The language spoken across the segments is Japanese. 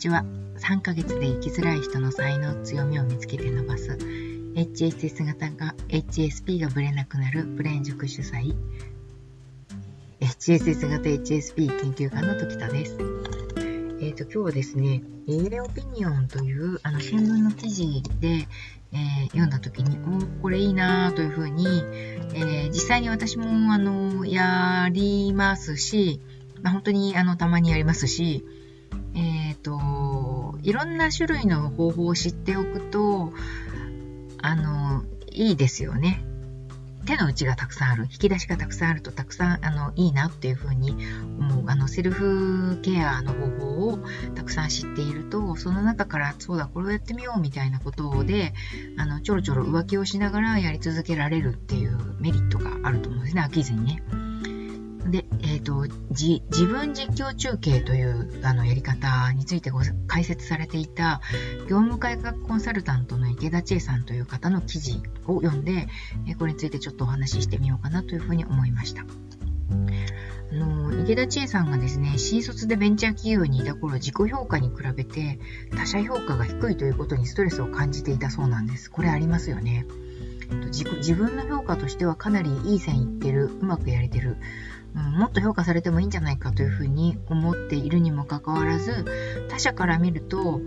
ちは。3ヶ月で生きづらい人の才能、強みを見つけて伸ばす。HSS 型が、HSP がブレなくなるブレン塾主催。HSS 型 HSP 研究家の時田です。え、ー、と、今日はですね、エーレオピニオンというあの新聞の記事で、えー、読んだ時に、おこれいいなというふうに、えー、実際に私もあのやりますし、まあ、本当にあのたまにやりますし、えっ、ー、と、いろんな種類の方法を知っておくと、あの、いいですよね。手の内がたくさんある、引き出しがたくさんあるとたくさんあのいいなっていうふうに思う、あのセルフケアの方法をたくさん知っていると、その中からそうだ、これをやってみようみたいなことで、あのちょろちょろ浮気をしながらやり続けられるっていうメリットがあると思うんですね、飽きずにね。で、えっ、ー、と、自分実況中継というあのやり方についてご解説されていた業務改革コンサルタントの池田千恵さんという方の記事を読んで、えこれについてちょっとお話ししてみようかなというふうに思いました。あの池田千恵さんがですね、新卒でベンチャー企業にいた頃、自己評価に比べて他者評価が低いということにストレスを感じていたそうなんです。これありますよね。自分の評価としてはかなりいい線いってる、うまくやれてる。もっと評価されてもいいんじゃないかというふうに思っているにもかかわらず、他者から見ると、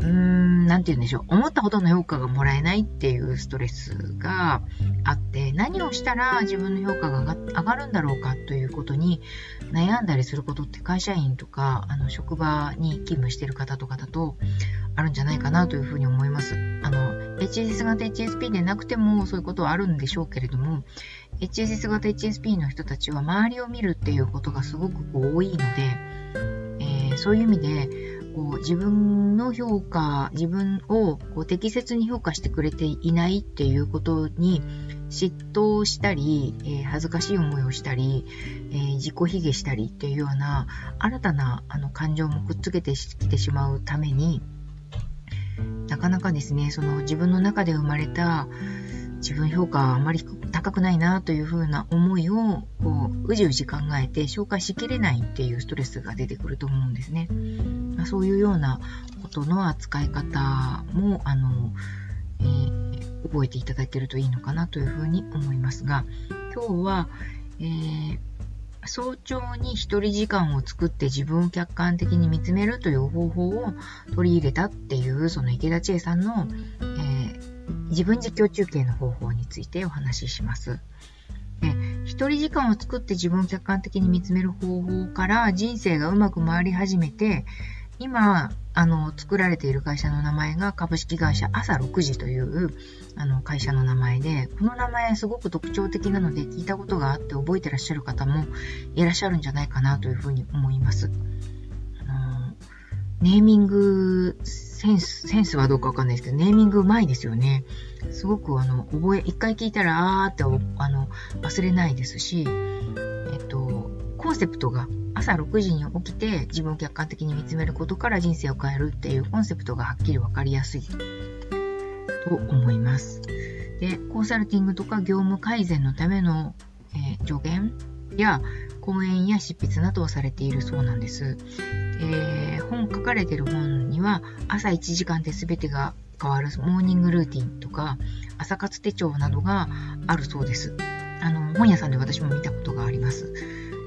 うーん、なんて言うんでしょう。思ったほどの評価がもらえないっていうストレスがあって、何をしたら自分の評価が上がるんだろうかということに悩んだりすることって会社員とか、あの、職場に勤務している方とかだとあるんじゃないかなというふうに思います。あの、HS 型 HSP でなくてもそういうことはあるんでしょうけれども、HSS 型 HSP の人たちは周りを見るっていうことがすごくこう多いので、えー、そういう意味でこう自分の評価自分をこう適切に評価してくれていないっていうことに嫉妬したり、えー、恥ずかしい思いをしたり、えー、自己卑下したりっていうような新たなあの感情もくっつけてきてしまうためになかなかですねその自分の中で生まれた自分評価はあまり高くないなというふうな思いをこううじうじ考えて紹介しきれないっていうストレスが出てくると思うんですね。まあ、そういうようなことの扱い方もあの、えー、覚えていただけるといいのかなというふうに思いますが今日は、えー早朝に一人時間を作って自分を客観的に見つめるという方法を取り入れたっていうその池田千恵さんの、自分実況中継の方法についてお話しします。で一人時間を作って自分を客観的に見つめる方法から人生がうまく回り始めて、今、あの、作られている会社の名前が株式会社朝6時というあの会社の名前で、この名前すごく特徴的なので聞いたことがあって覚えてらっしゃる方もいらっしゃるんじゃないかなというふうに思います。ネーミングセンス、センスはどうかわかんないですけど、ネーミングうまいですよね。すごくあの、覚え、一回聞いたら、あーってあの、忘れないですし、えっと、コンセプトが朝6時に起きて自分を客観的に見つめることから人生を変えるっていうコンセプトがはっきりわかりやすいと思います。で、コンサルティングとか業務改善のための、えー、助言や講演や執筆などをされているそうなんです。えー、本書かれてる本には朝1時間で全てが変わるモーニングルーティンとか朝活手帳などがあるそうです。あの本屋さんで私も見たことがあります。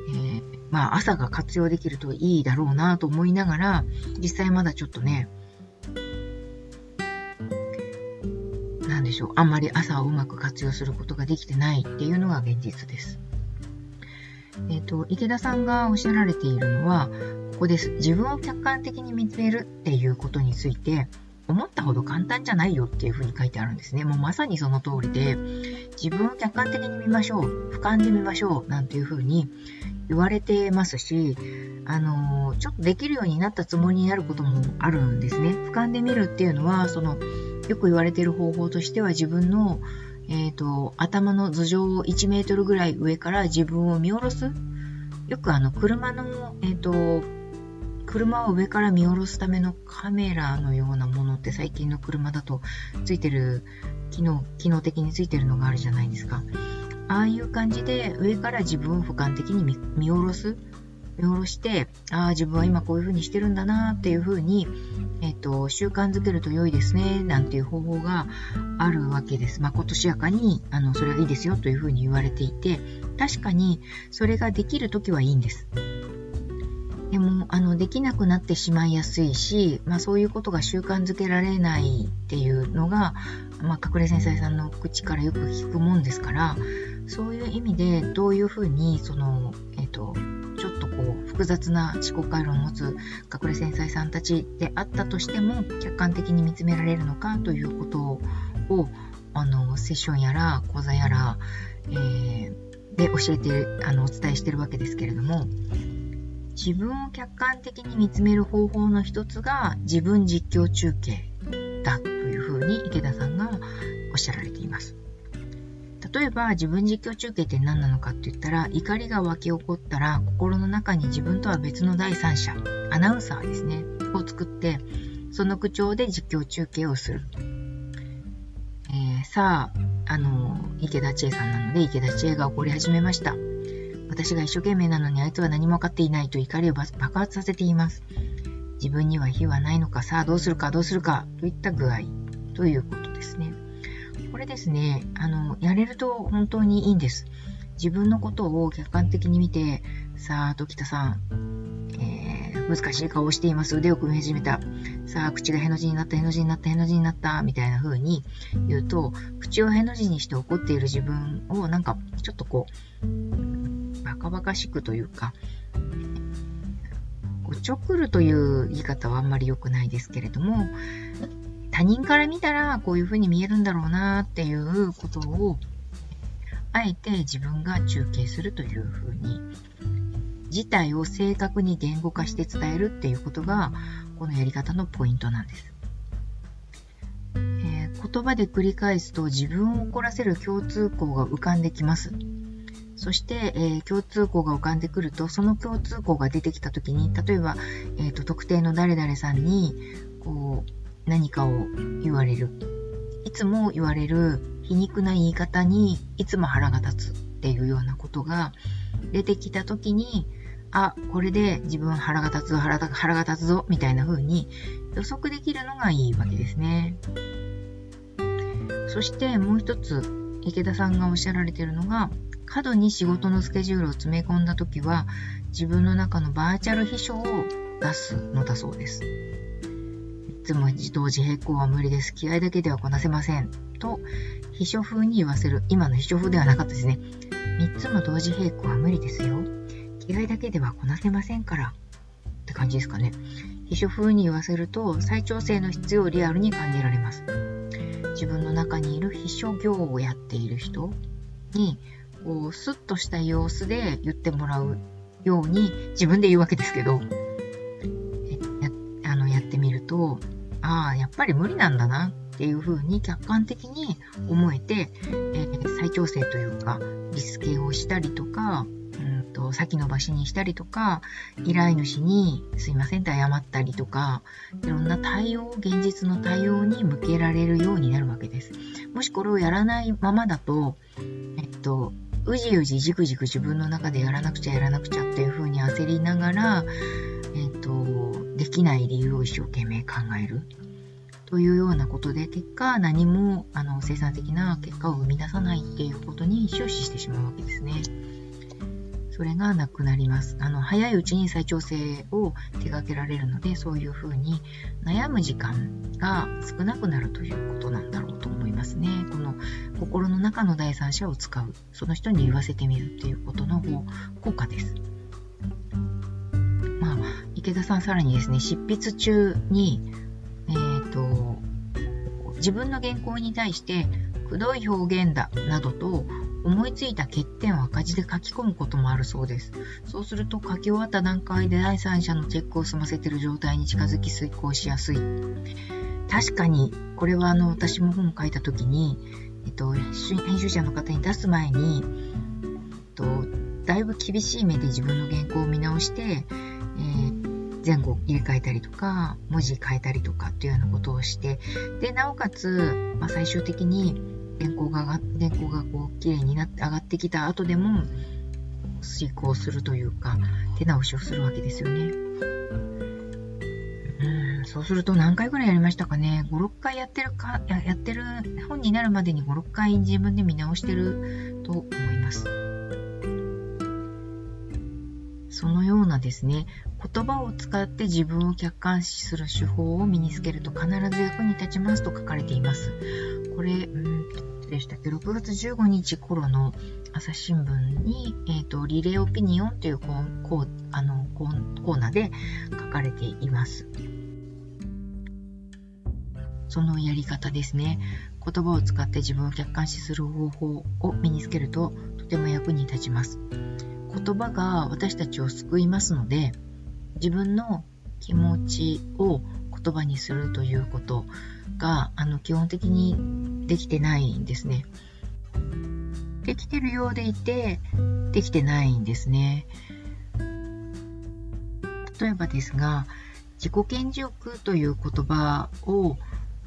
えー、まあ朝が活用できるといいだろうなと思いながら実際まだちょっとね何でしょうあんまり朝をうまく活用することができてないっていうのが現実です。えっ、ー、と池田さんがおっしゃられているのはここです。自分を客観的に見つめるっていうことについて、思ったほど簡単じゃないよっていうふうに書いてあるんですね。もうまさにその通りで、自分を客観的に見ましょう、俯瞰で見ましょう、なんていうふうに言われてますし、あの、ちょっとできるようになったつもりになることもあるんですね。俯瞰で見るっていうのは、その、よく言われている方法としては自分の、えっ、ー、と、頭の頭上を1メートルぐらい上から自分を見下ろす。よくあの、車の、えっ、ー、と、車を上から見下ろすためのカメラのようなものって最近の車だとついてる機能機能的についてるのがあるじゃないですかああいう感じで上から自分を俯瞰的に見下ろす見下ろして、ああ、自分は今こういう風にしてるんだなっていう風に、えっ、ー、と、習慣づけると良いですね、なんていう方法があるわけです。まことしやかに、あの、それはいいですよという風に言われていて、確かにそれができるときはいいんです。でも、あの、できなくなってしまいやすいし、まあそういうことが習慣づけられないっていうのが、まあ隠れ繊細さんの口からよく聞くもんですから、そういう意味でどういうふうに、その、えっ、ー、と、ちょっとこう複雑な思考回路を持つ隠れ繊細さんたちであったとしても客観的に見つめられるのかということをあのセッションやら講座やら、えー、で教えてあのお伝えしてるわけですけれども自分を客観的に見つめる方法の一つが自分実況中継だというふうに池田さんがおっしゃられています。例えば自分実況中継って何なのかって言ったら怒りが湧き起こったら心の中に自分とは別の第三者アナウンサーですねを作ってその口調で実況中継をする、えー、さああの池田千恵さんなので池田千恵が起こり始めました私が一生懸命なのにあいつは何も分かっていないと怒りを爆発させています。自分には非はないのか、さあどうするかどうするかといった具合ということですね。これですね、あの、やれると本当にいいんです。自分のことを客観的に見て、さあ、時田さん、えー、難しい顔をしています。腕を組み始めた。さあ、口がへの字になった、への字になった、への字になった、みたいな風に言うと、口をへの字にして怒っている自分をなんか、ちょっとこう、バカバカしくというか、おちょくるという言い方はあんまり良くないですけれども、他人から見たらこういうふうに見えるんだろうなっていうことを、あえて自分が中継するというふうに、事態を正確に言語化して伝えるっていうことが、このやり方のポイントなんです。えー、言葉で繰り返すと自分を怒らせる共通項が浮かんできます。そして、えー、共通項が浮かんでくると、その共通項が出てきたときに、例えば、えーと、特定の誰々さんに、こう、何かを言われる。いつも言われる皮肉な言い方に、いつも腹が立つっていうようなことが出てきたときに、あ、これで自分腹が立つ、腹が腹が立つぞ、みたいな風に予測できるのがいいわけですね。そしてもう一つ、池田さんがおっしゃられているのが、過度に仕事のスケジュールを詰め込んだ時は自分の中のバーチャル秘書を出すのだそうです。いつも自動自並行は無理です。気合だけではこなせません。と秘書風に言わせる。今の秘書風ではなかったですね。3つの同時並行は無理ですよ。気合だけではこなせませんから。って感じですかね。秘書風に言わせると再調整の必要をリアルに感じられます。自分の中にいる秘書業をやっている人にこう、スッとした様子で言ってもらうように、自分で言うわけですけど、やあのやってみると、ああ、やっぱり無理なんだなっていうふうに客観的に思えて、えー、再調整というか、リスケをしたりとか、うんと先延ばしにしたりとか、依頼主にすいませんって謝ったりとか、いろんな対応、現実の対応に向けられるようになるわけです。もしこれをやらないままだと、えっと、うじうじじくじく自分の中でやらなくちゃやらなくちゃっていう風に焦りながら、えっ、ー、と、できない理由を一生懸命考える。というようなことで、結果何もあの生産的な結果を生み出さないっていうことに終始してしまうわけですね。それがなくなります。あの、早いうちに再調整を手掛けられるので、そういうふうに悩む時間が少なくなるということなんだろうと思いますね。この心の中の第三者を使う。その人に言わせてみるっていうことの効果です。まあ、池田さんさらにですね、執筆中に、えっ、ー、と、自分の原稿に対して、くどい表現だなどと思いついた欠点を赤字で書き込むこともあるそうです。そうすると書き終わった段階で第三者のチェックを済ませている状態に近づき遂行しやすい。確かに、これはあの私も本を書いた時に、えっと、編集者の方に出す前に、えっと、だいぶ厳しい目で自分の原稿を見直して、えー、前後入れ替えたりとか、文字変えたりとかっていうようなことをして、で、なおかつ、まあ、最終的に原稿が原稿がこう綺麗になって上がってきた後でも遂行するというか、手直しをするわけですよね。そうすると何回ぐらいやりましたかね？5、6回やってるか、ややってる、本になるまでに5、6回自分で見直してると思います。そのようなですね、言葉を使って自分を客観視する手法を身につけると必ず役に立ちますと書かれています。これ、うんでしたっけ、6月15日頃の朝日新聞に、え、ー、と、リレーオピニオンというコーコーあのコーナーで書かれています。そのやり方ですね。言葉を使って自分を客観視する方法を身につけるととても役に立ちます。言葉が私たちを救いますので、自分の気持ちを言葉にするということがあの基本的にできてないんですね。できてるようでいて、できてないんですね。例えばですが、自己顕示欲という言葉を、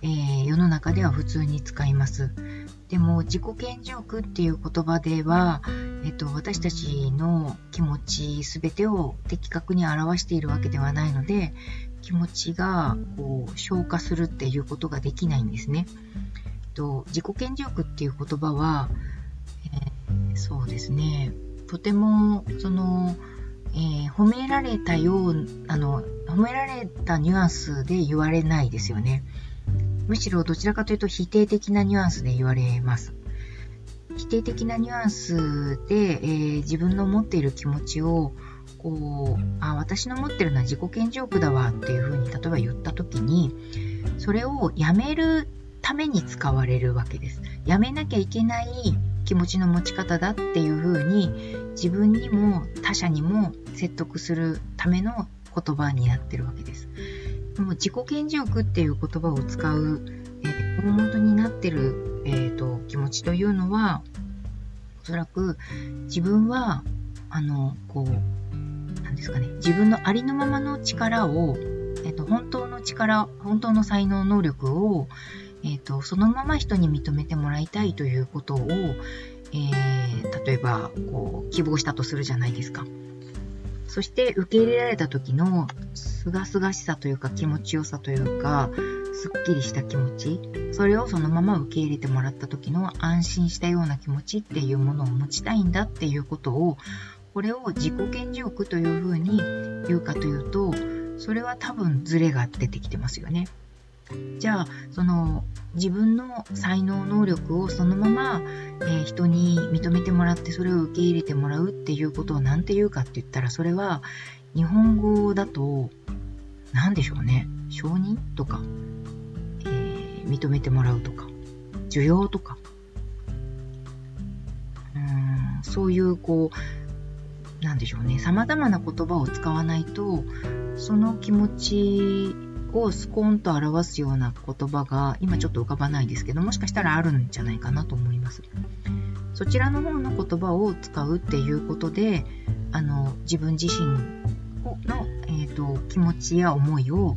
えー、世の中では普通に使います。でも自己顕示欲っていう言葉では、えっと、私たちの気持ち全てを的確に表しているわけではないので気持ちがこう消化するっていうことができないんですね。と自己顕示欲っていう言葉は、えー、そうですねとてもその、えー、褒められたようあの褒められたニュアンスで言われないですよね。むしろどちらかというと否定的なニュアンスで言われます。否定的なニュアンスで、えー、自分の持っている気持ちをこうあ私の持ってるのは自己顕示欲だわっていうふうに例えば言った時にそれをやめるために使われるわけです。やめなきゃいけない気持ちの持ち方だっていうふうに自分にも他者にも説得するための言葉になってるわけです。も自己顕示欲っていう言葉を使う、えー、大元になってる、えーと、気持ちというのはおそらく自分はあのこうなんですかね自分のありのままの力を、えーと、本当の力本当の才能能力を、えーと、そのまま人に認めてもらいたいということを、えー、例えばこう希望したとするじゃないですか。そして受け入れられた時のすがすがしさというか気持ちよさというか、すっきりした気持ち、それをそのまま受け入れてもらった時の安心したような気持ちっていうものを持ちたいんだっていうことを、これを自己顕示欲というふうに言うかというと、それは多分ズレが出てきてますよね。じゃあ、その自分の才能、能力をそのまま、えー、人に認めてもらってそれを受け入れてもらうっていうことを何て言うかって言ったら、それは日本語だと何でしょうね。承認とか、えー、認めてもらうとか、需要とか、うんそういうこう、なんでしょうね。様々な言葉を使わないと、その気持ちをスコーンと表すような言葉が今ちょっと浮かばないですけどもしかしたらあるんじゃないかなと思います。そちらの方の言葉を使うっていうことであの自分自身の、えーと、気持ちや思いを、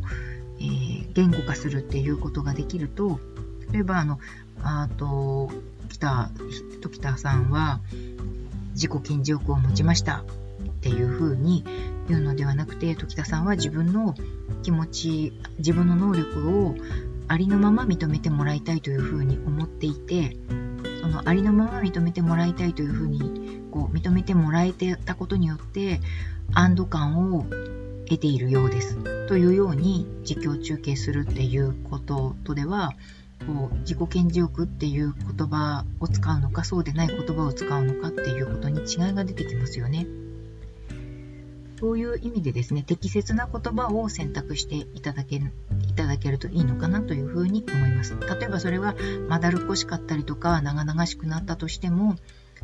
えー、言語化するっていうことができると例えばあのあと北時田さんは自己顕示欲を持ちました。っていうふうに言うのではなくて時田さんは自分の気持ち自分の能力をありのまま認めてもらいたいというふうに思っていてそのありのまま認めてもらいたいというふうにこう認めてもらえてたことによって安堵感を得ているようですというように実況中継するっていうこととではこう自己顕示欲っていう言葉を使うのかそうでない言葉を使うのかっていうことに違いが出てきますよね。そういう意味でですね、適切な言葉を選択していただけるいただけるといいのかなというふうに思います。例えばそれはまだるっこしかったりとか長々しくなったとしても、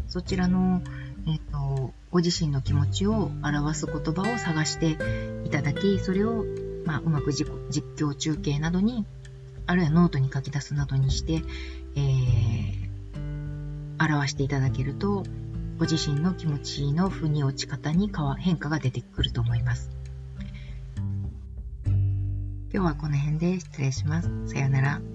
そちらの、えーと、ご自身の気持ちを表す言葉を探していただき、それを、まあ、うまく実況中継などに、あるいはノートに書き出すなどにして、えー、表していただけると、ご自身の気持ちの腑に落ち方に変化が出てくると思います。今日はこの辺で失礼します。さようなら。